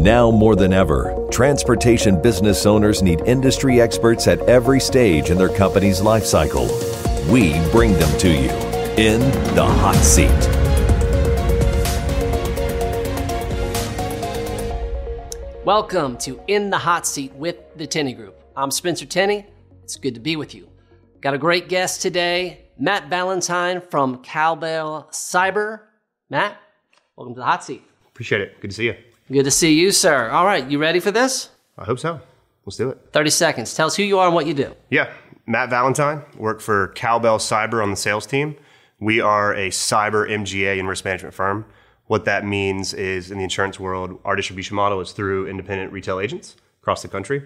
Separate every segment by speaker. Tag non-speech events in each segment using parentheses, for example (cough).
Speaker 1: Now more than ever, transportation business owners need industry experts at every stage in their company's life cycle. We bring them to you in the hot seat.
Speaker 2: Welcome to In the Hot Seat with the Tenney Group. I'm Spencer Tenney. It's good to be with you. Got a great guest today, Matt Valentine from Cowbell Cyber. Matt, welcome to the Hot Seat.
Speaker 3: Appreciate it. Good to see you.
Speaker 2: Good to see you, sir. All right, you ready for this?
Speaker 3: I hope so. Let's do it.
Speaker 2: 30 seconds. Tell us who you are and what you do.
Speaker 3: Yeah, Matt Valentine, work for Cowbell Cyber on the sales team. We are a cyber MGA and risk management firm. What that means is in the insurance world, our distribution model is through independent retail agents across the country.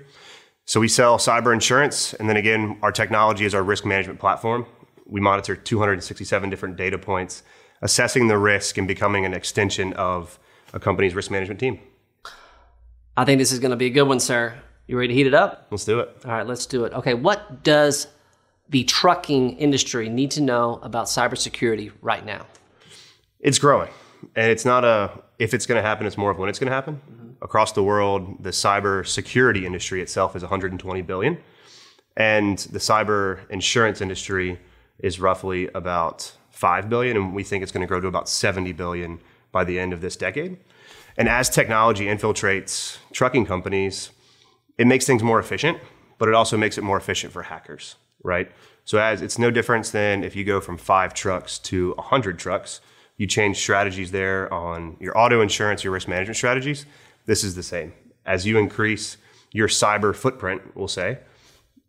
Speaker 3: So we sell cyber insurance, and then again, our technology is our risk management platform. We monitor 267 different data points, assessing the risk and becoming an extension of a company's risk management team.
Speaker 2: I think this is going to be a good one, sir. You ready to heat it up?
Speaker 3: Let's do it.
Speaker 2: All right, let's do it. Okay, what does the trucking industry need to know about cybersecurity right now?
Speaker 3: It's growing, and it's not a if it's going to happen. It's more of when it's going to happen. Mm-hmm. Across the world, the cyber security industry itself is 120 billion, and the cyber insurance industry is roughly about 5 billion, and we think it's going to grow to about 70 billion by the end of this decade. And as technology infiltrates trucking companies, it makes things more efficient, but it also makes it more efficient for hackers, right? So as it's no difference than if you go from five trucks to 100 trucks, you change strategies there on your auto insurance, your risk management strategies. This is the same. As you increase your cyber footprint, we'll say,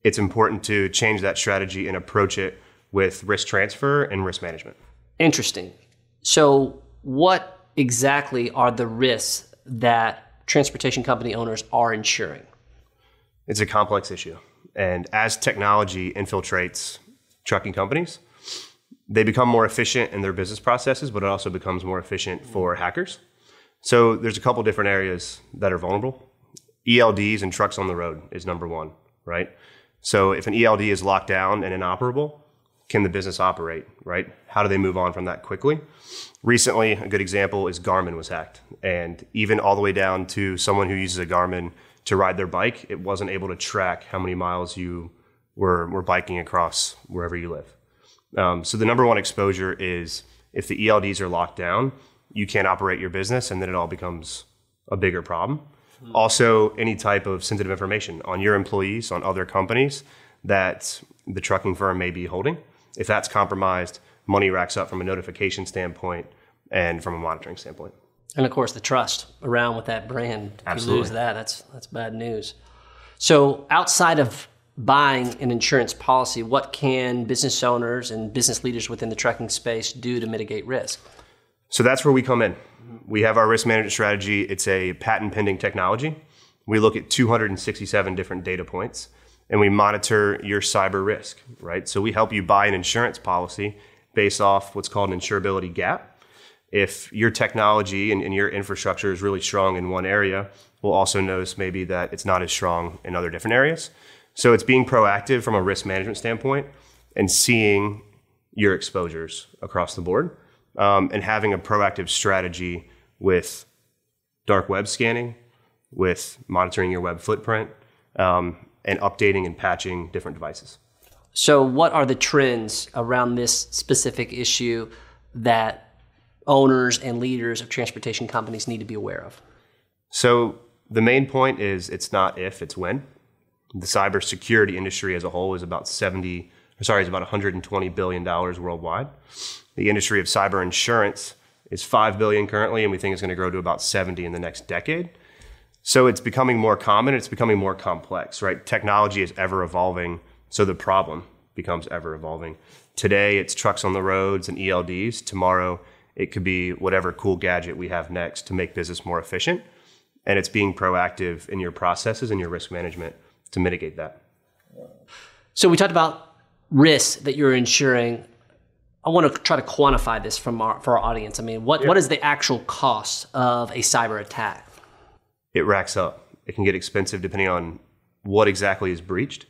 Speaker 3: it's important to change that strategy and approach it with risk transfer and risk management.
Speaker 2: Interesting. So, what exactly are the risks that transportation company owners are insuring?
Speaker 3: It's a complex issue. And as technology infiltrates trucking companies, they become more efficient in their business processes, but it also becomes more efficient for hackers. So there's a couple different areas that are vulnerable. ELDs and trucks on the road is number one, right? So if an ELD is locked down and inoperable, can the business operate, right? How do they move on from that quickly? Recently, a good example is Garmin was hacked. And even all the way down to someone who uses a Garmin to ride their bike, it wasn't able to track how many miles you were, were biking across wherever you live. Um, so the number one exposure is if the ELDs are locked down, you can't operate your business, and then it all becomes a bigger problem. Mm-hmm. Also, any type of sensitive information on your employees, on other companies that the trucking firm may be holding. If that's compromised, money racks up from a notification standpoint and from a monitoring standpoint.
Speaker 2: And of course, the trust around with that brand. If
Speaker 3: Absolutely.
Speaker 2: you lose that, that's that's bad news. So, outside of buying an insurance policy, what can business owners and business leaders within the trucking space do to mitigate risk?
Speaker 3: So that's where we come in. We have our risk management strategy. It's a patent pending technology. We look at 267 different data points and we monitor your cyber risk, right? So we help you buy an insurance policy based off what's called an insurability gap if your technology and, and, your infrastructure is really strong in one area, we'll also notice maybe that it's not as strong in other different areas. So it's being proactive from a risk management standpoint and seeing your exposures across the board um, and having a proactive strategy with dark web scanning, with monitoring your web footprint, um, and updating and patching different devices.
Speaker 2: So, what are the trends around this specific issue that owners and leaders of transportation companies need to be aware of?
Speaker 3: So, the main point is it's not if, it's when. The cybersecurity industry as a whole is about 70, sorry, is about 120 billion dollars worldwide. The industry of cyber insurance is 5 billion currently and we think it's going to grow to about 70 in the next decade. So it's becoming more common, it's becoming more complex, right? Technology is ever evolving, so the problem becomes ever evolving. Today it's trucks on the roads and ELDs. Tomorrow it could be whatever cool gadget we have next to make business more efficient. And it's being proactive in your processes and your risk management to mitigate that.
Speaker 2: So we talked about risks that you're insuring. I want to try to quantify this from our, for our audience. I mean, what, yeah. what is the actual cost of a cyber attack?
Speaker 3: It racks up. It can get expensive depending on what exactly is breached.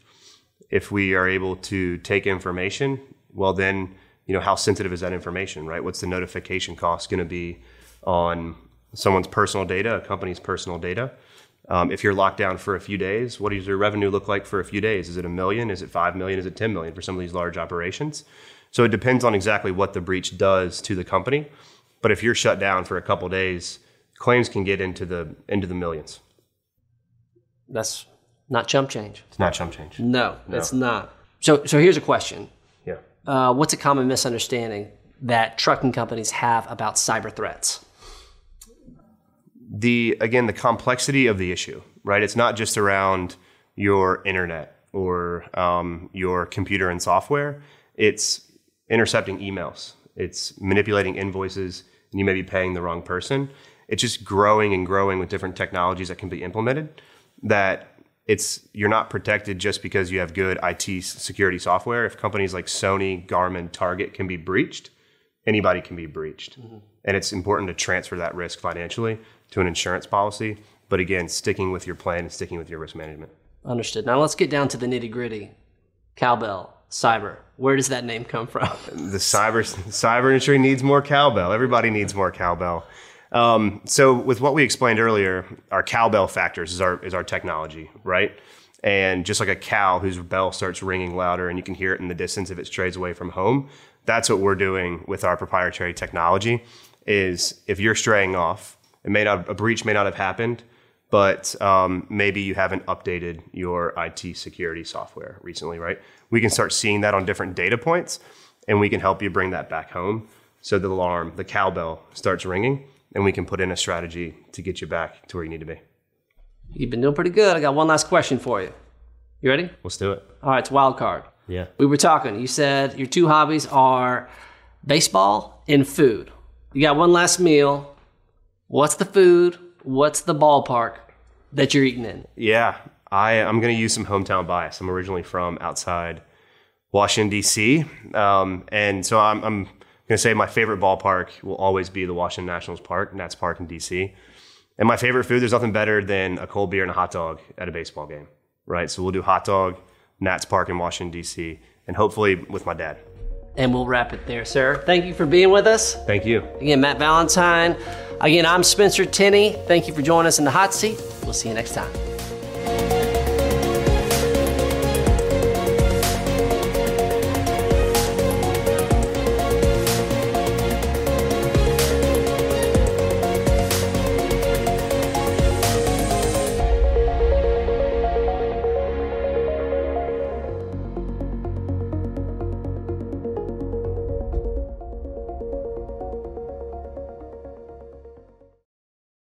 Speaker 3: If we are able to take information, well, then you know, how sensitive is that information, right? What's the notification cost going to be on someone's personal data, a company's personal data. Um, if you're locked down for a few days, what does your revenue look like for a few days? Is it a million? Is it five million? Is it 10 million for some of these large operations? So it depends on exactly what the breach does to the company. But if you're shut down for a couple days, claims can get into the into the millions.
Speaker 2: That's not chump change.
Speaker 3: It's not chump change.
Speaker 2: No, it's not. So, so here's a question.
Speaker 3: Yeah.
Speaker 2: Uh, what's a common misunderstanding that trucking companies have about cyber threats?
Speaker 3: the again the complexity of the issue right it's not just around your internet or um, your computer and software it's intercepting emails it's manipulating invoices and you may be paying the wrong person it's just growing and growing with different technologies that can be implemented that it's you're not protected just because you have good IT security software if companies like Sony Garmin Target can be breached anybody can be breached mm-hmm. and it's important to transfer that risk financially to an insurance policy. But again, sticking with your plan and sticking with your risk management.
Speaker 2: Understood. Now let's get down to the nitty gritty. Cowbell, cyber. Where does that name come from?
Speaker 3: the cyber (laughs) cyber industry needs more cowbell. Everybody needs more cowbell. Um, so with what we explained earlier, our cowbell factors is our is our technology, right? And just like a cow whose bell starts ringing louder and you can hear it in the distance if it strays away from home, that's what we're doing with our proprietary technology. Is if you're straying off, it may not a breach may not have happened, but um, maybe you haven't updated your IT security software recently, right? We can start seeing that on different data points, and we can help you bring that back home. So the alarm, the cowbell starts ringing, and we can put in a strategy to get you back to where you need to be.
Speaker 2: You've been doing pretty good. I got one last question for you. You ready?
Speaker 3: Let's do it.
Speaker 2: All right, it's wild card.
Speaker 3: Yeah.
Speaker 2: We were talking. You said your two hobbies are baseball and food. You got one last meal What's the food? What's the ballpark that you're eating in?
Speaker 3: Yeah, I, I'm going to use some hometown bias. I'm originally from outside Washington, D.C. Um, and so I'm, I'm going to say my favorite ballpark will always be the Washington Nationals Park, Nats Park in D.C. And my favorite food, there's nothing better than a cold beer and a hot dog at a baseball game, right? So we'll do hot dog, Nats Park in Washington, D.C., and hopefully with my dad.
Speaker 2: And we'll wrap it there, sir. Thank you for being with us.
Speaker 3: Thank you.
Speaker 2: Again, Matt Valentine. Again, I'm Spencer Tenney. Thank you for joining us in the hot seat. We'll see you next time.